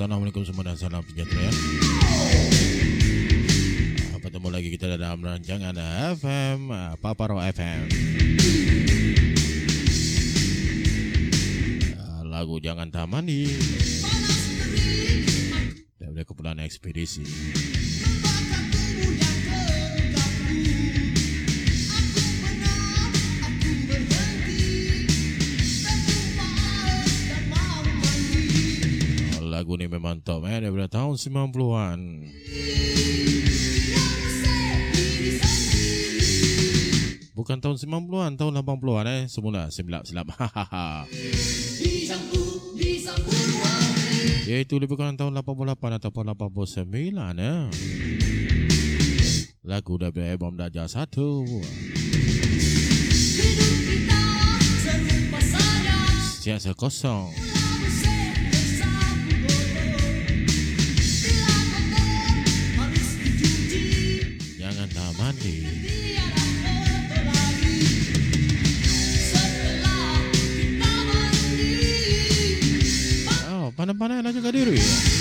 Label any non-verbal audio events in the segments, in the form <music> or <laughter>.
Assalamualaikum semua dan salam sejahtera ya. Bertemu lagi kita dalam rancangan FM ah, Paparo FM. Ah, Lagu Jangan Tak Mandi Daripada kumpulan ekspedisi. Lagu ni memang top eh daripada tahun 90-an. Bukan tahun 90-an, tahun 80-an eh. Semula silap silap. <laughs> Iaitu lebih kurang tahun 88 ataupun 89 eh. Lagu daripada album Dajjal 1. Siasa kosong. Oh, pandai-pandai lah jaga diri.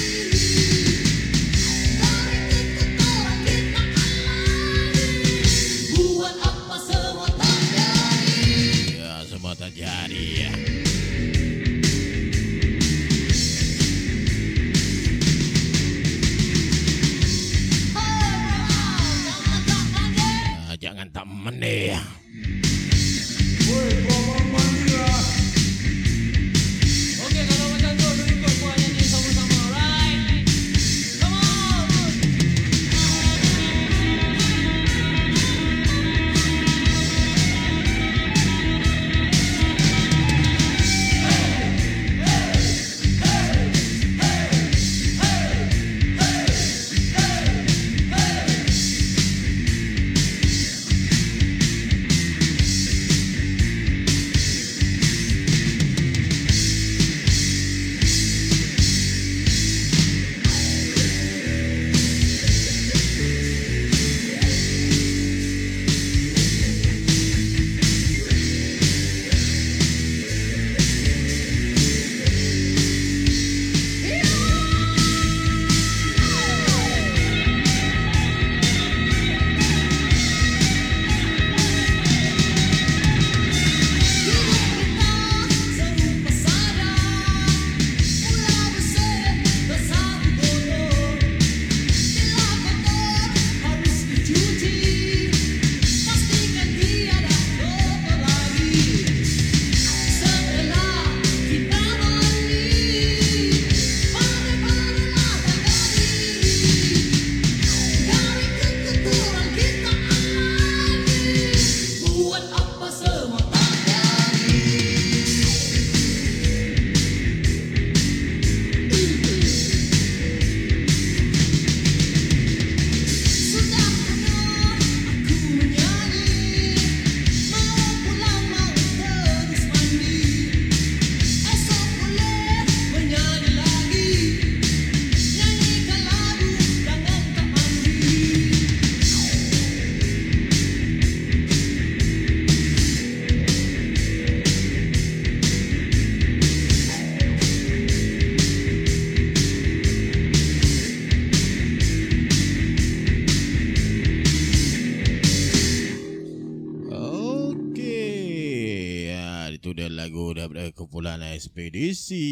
Ekspedisi.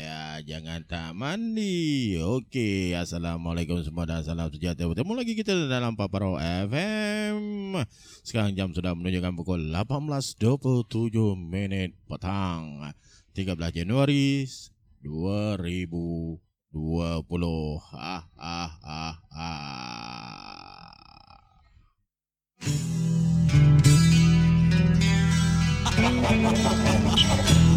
Ya, jangan tak mandi. Okey. Assalamualaikum semua dan salam sejahtera. Bertemu lagi kita dalam Paparo FM. Sekarang jam sudah menunjukkan pukul 18.27 minit petang. 13 Januari 2020. Ah, ah, ah, ah. Itu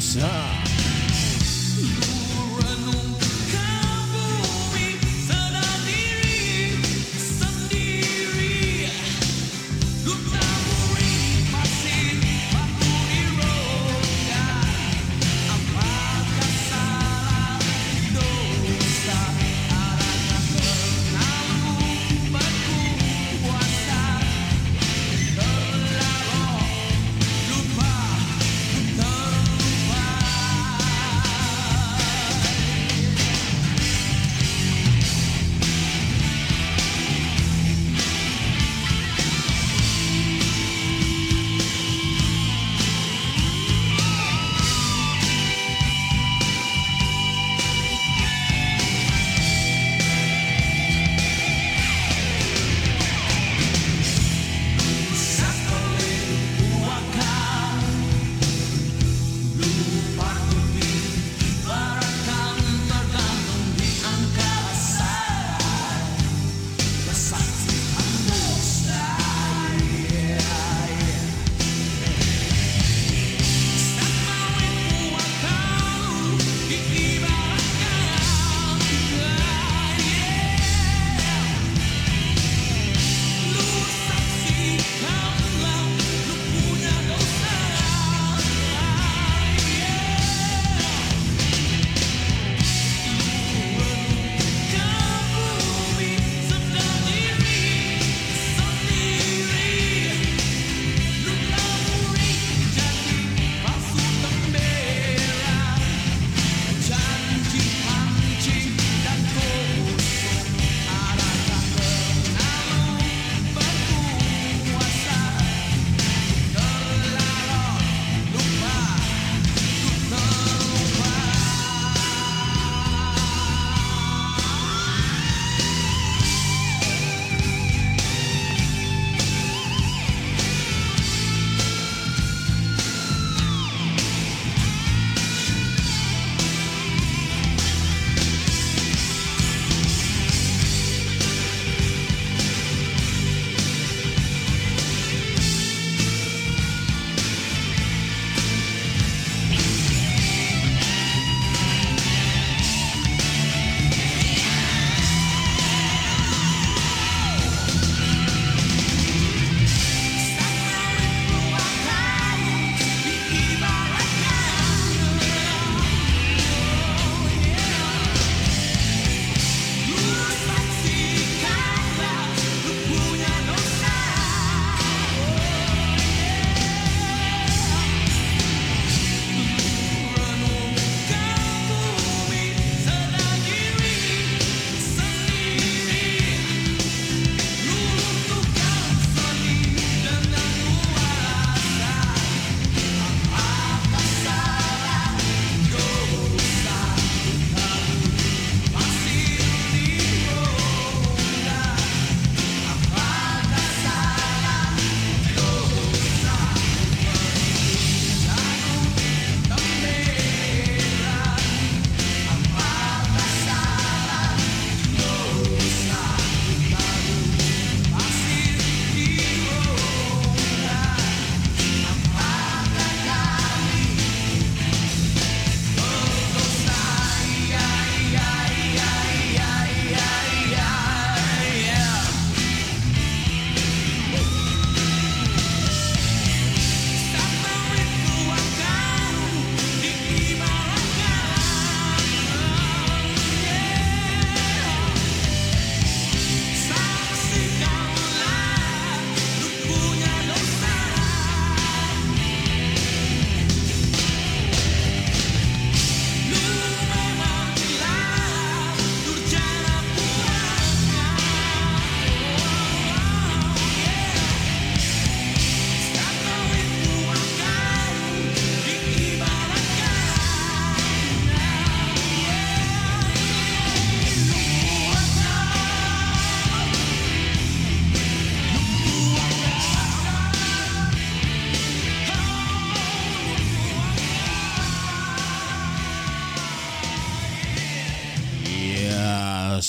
saksikan lebih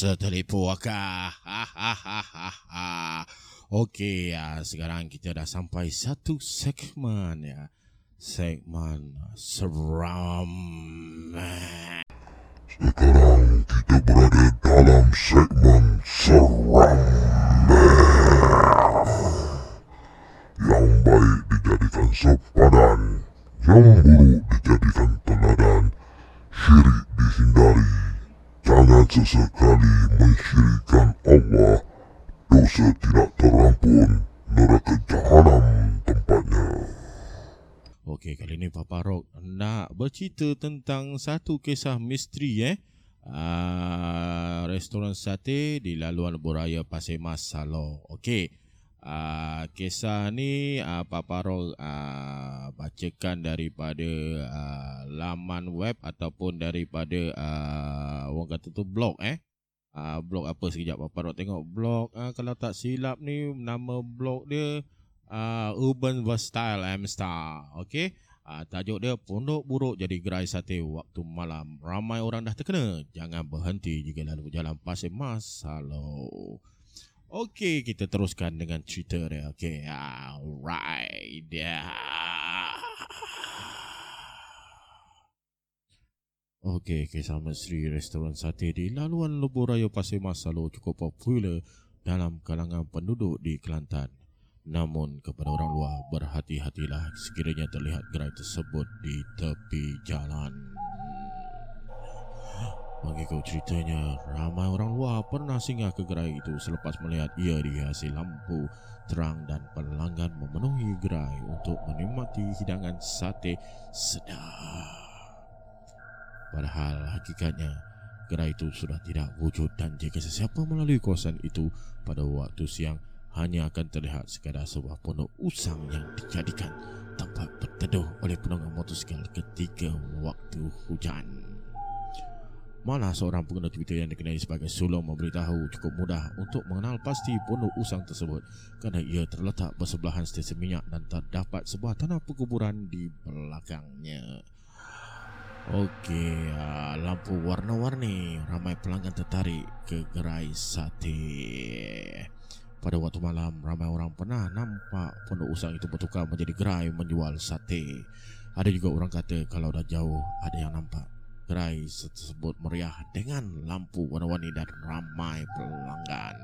Setelipu akah. Okey, ya, sekarang kita dah sampai satu segmen ya. Segmen seram. Sekarang kita berada dalam segmen seram Yang baik dijadikan sepadan Yang buruk dijadikan teladan Syirik dihindari Jangan sesekali mensyirikkan Allah Dosa tidak terampun Neraka jahanam tempatnya Okey, kali ni Papa Rock nak bercerita tentang satu kisah misteri eh. Uh, restoran sate di laluan Boraya Pasir Mas Salo. Okey. Uh, kisah ni uh, Papa Rock uh, bacakan daripada uh, laman web ataupun daripada uh, orang kata tu blog eh. Uh, blog apa sekejap Papa Rock tengok blog uh, kalau tak silap ni nama blog dia uh, Urban Versatile M Star. Okey. Uh, tajuk dia Pondok Buruk jadi gerai sate waktu malam. Ramai orang dah terkena. Jangan berhenti jika lalu jalan Pasir Mas. Halo. Okey, kita teruskan dengan cerita dia. Okey, alright. Yeah. Okey, kisah misteri restoran sate di laluan Lebuh Raya Pasir Mas selalu cukup popular dalam kalangan penduduk di Kelantan. Namun kepada orang luar berhati-hatilah sekiranya terlihat gerai tersebut di tepi jalan. Mengikut ceritanya, ramai orang luar pernah singgah ke gerai itu selepas melihat ia dihiasi lampu terang dan pelanggan memenuhi gerai untuk menikmati hidangan sate sedap. Padahal hakikatnya gerai itu sudah tidak wujud dan jika sesiapa melalui kawasan itu pada waktu siang hanya akan terlihat sekadar sebuah pondok usang yang dijadikan tempat berteduh oleh penunggang motosikal ketika waktu hujan. Malah seorang pengguna Twitter yang dikenali sebagai Sulong memberitahu cukup mudah untuk mengenal pasti pondok usang tersebut kerana ia terletak bersebelahan stesen minyak dan terdapat sebuah tanah perkuburan di belakangnya. Okey, uh, lampu warna-warni ramai pelanggan tertarik ke gerai sate. Pada waktu malam, ramai orang pernah nampak pondok usang itu bertukar menjadi gerai menjual sate. Ada juga orang kata kalau dah jauh ada yang nampak. Gerai tersebut meriah dengan lampu warna-warni dan ramai pelanggan.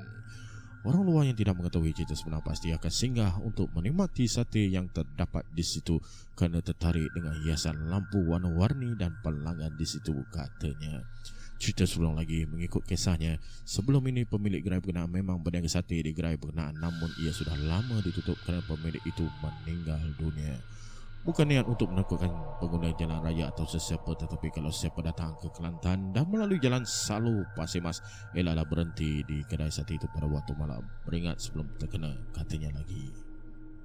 Orang luar yang tidak mengetahui cerita sebenar pasti akan singgah untuk menikmati sate yang terdapat di situ kerana tertarik dengan hiasan lampu warna-warni dan pelanggan di situ katanya. Cerita sebelum lagi mengikut kisahnya, sebelum ini pemilik gerai berkenaan memang berniaga sate di gerai berkenaan namun ia sudah lama ditutup kerana pemilik itu meninggal dunia. Bukan niat untuk menakutkan pengguna jalan raya atau sesiapa tetapi kalau siapa datang ke Kelantan dan melalui jalan Salu Pasir Mas elaklah berhenti di kedai sate itu pada waktu malam beringat sebelum terkena katanya lagi.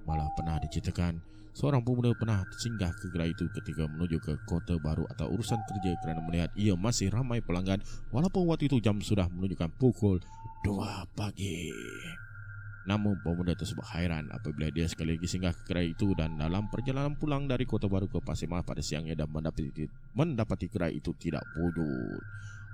Malah pernah diceritakan seorang pemuda pernah singgah ke gerai itu ketika menuju ke kota baru atau urusan kerja kerana melihat ia masih ramai pelanggan walaupun waktu itu jam sudah menunjukkan pukul 2 pagi. Namun pemuda tersebut hairan apabila dia sekali lagi singgah ke gerai itu dan dalam perjalanan pulang dari Kota Baru ke Pasir Mas pada siangnya dan mendapati, mendapati gerai itu tidak wujud.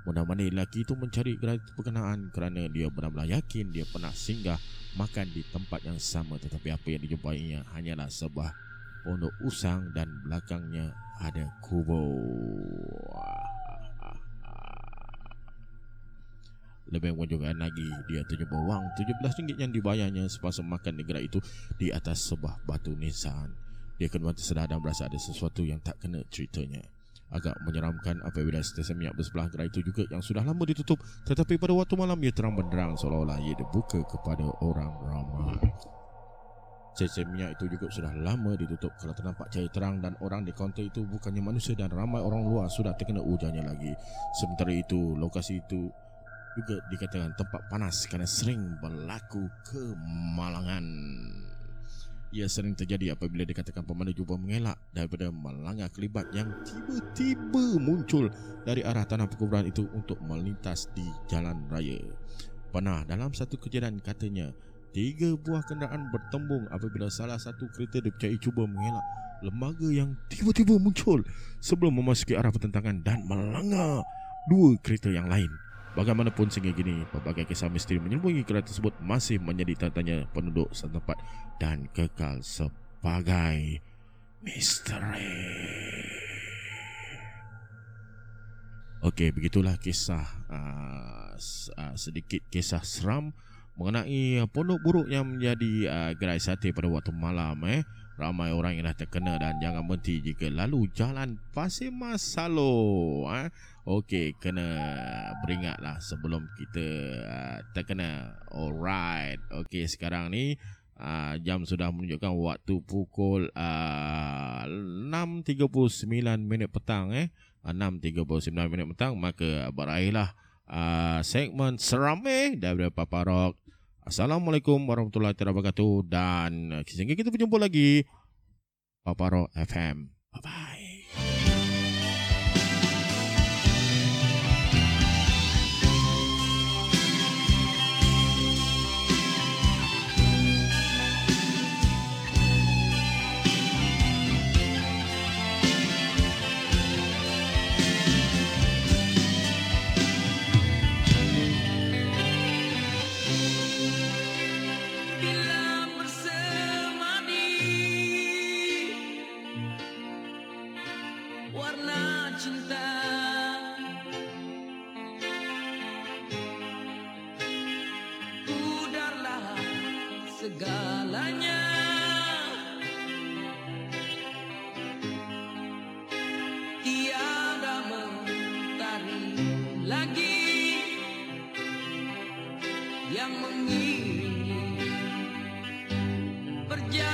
Mudah-mudahan lelaki itu mencari gerai itu berkenaan kerana dia benar-benar yakin dia pernah singgah makan di tempat yang sama tetapi apa yang dijumpainya hanyalah sebuah pondok usang dan belakangnya ada kubur. Lebih menunjukkan lagi dia terjumpa wang RM17 yang dibayarnya semasa makan gerai itu di atas sebuah batu nisan. Dia kemudian tersedar dan berasa ada sesuatu yang tak kena ceritanya. Agak menyeramkan apabila stesen minyak bersebelah gerai itu juga yang sudah lama ditutup tetapi pada waktu malam ia terang benderang seolah-olah ia dibuka kepada orang ramai. Stesen minyak itu juga sudah lama ditutup kalau ternampak cahaya terang dan orang di kaunter itu bukannya manusia dan ramai orang luar sudah terkena ujarnya lagi. Sementara itu, lokasi itu juga dikatakan tempat panas kerana sering berlaku kemalangan. Ia sering terjadi apabila dikatakan pemandu cuba mengelak daripada melanggar kelibat yang tiba-tiba muncul dari arah tanah perkuburan itu untuk melintas di jalan raya. Pernah dalam satu kejadian katanya, tiga buah kenderaan bertembung apabila salah satu kereta dipercayai cuba mengelak lembaga yang tiba-tiba muncul sebelum memasuki arah pertentangan dan melanggar dua kereta yang lain. Bagaimanapun sehingga kini, pelbagai kisah misteri menyelubungi kereta tersebut masih menjadi tanda tanya penduduk setempat dan kekal sebagai misteri. Okey, begitulah kisah uh, sedikit kisah seram mengenai uh, pondok buruk yang menjadi uh, gerai sate pada waktu malam eh. Ramai orang yang dah terkena dan jangan berhenti jika lalu jalan Pasir Mas Salo. Eh. Okey, kena beringatlah sebelum kita uh, terkena. Alright. Okey, sekarang ni uh, jam sudah menunjukkan waktu pukul uh, 6.39 minit petang eh. 6.39 minit petang maka berakhirlah uh, segmen Serame daripada Papa Rock. Assalamualaikum warahmatullahi wabarakatuh dan uh, sehingga kita berjumpa lagi Papa Rock FM. Bye yang mengiringi perjalanan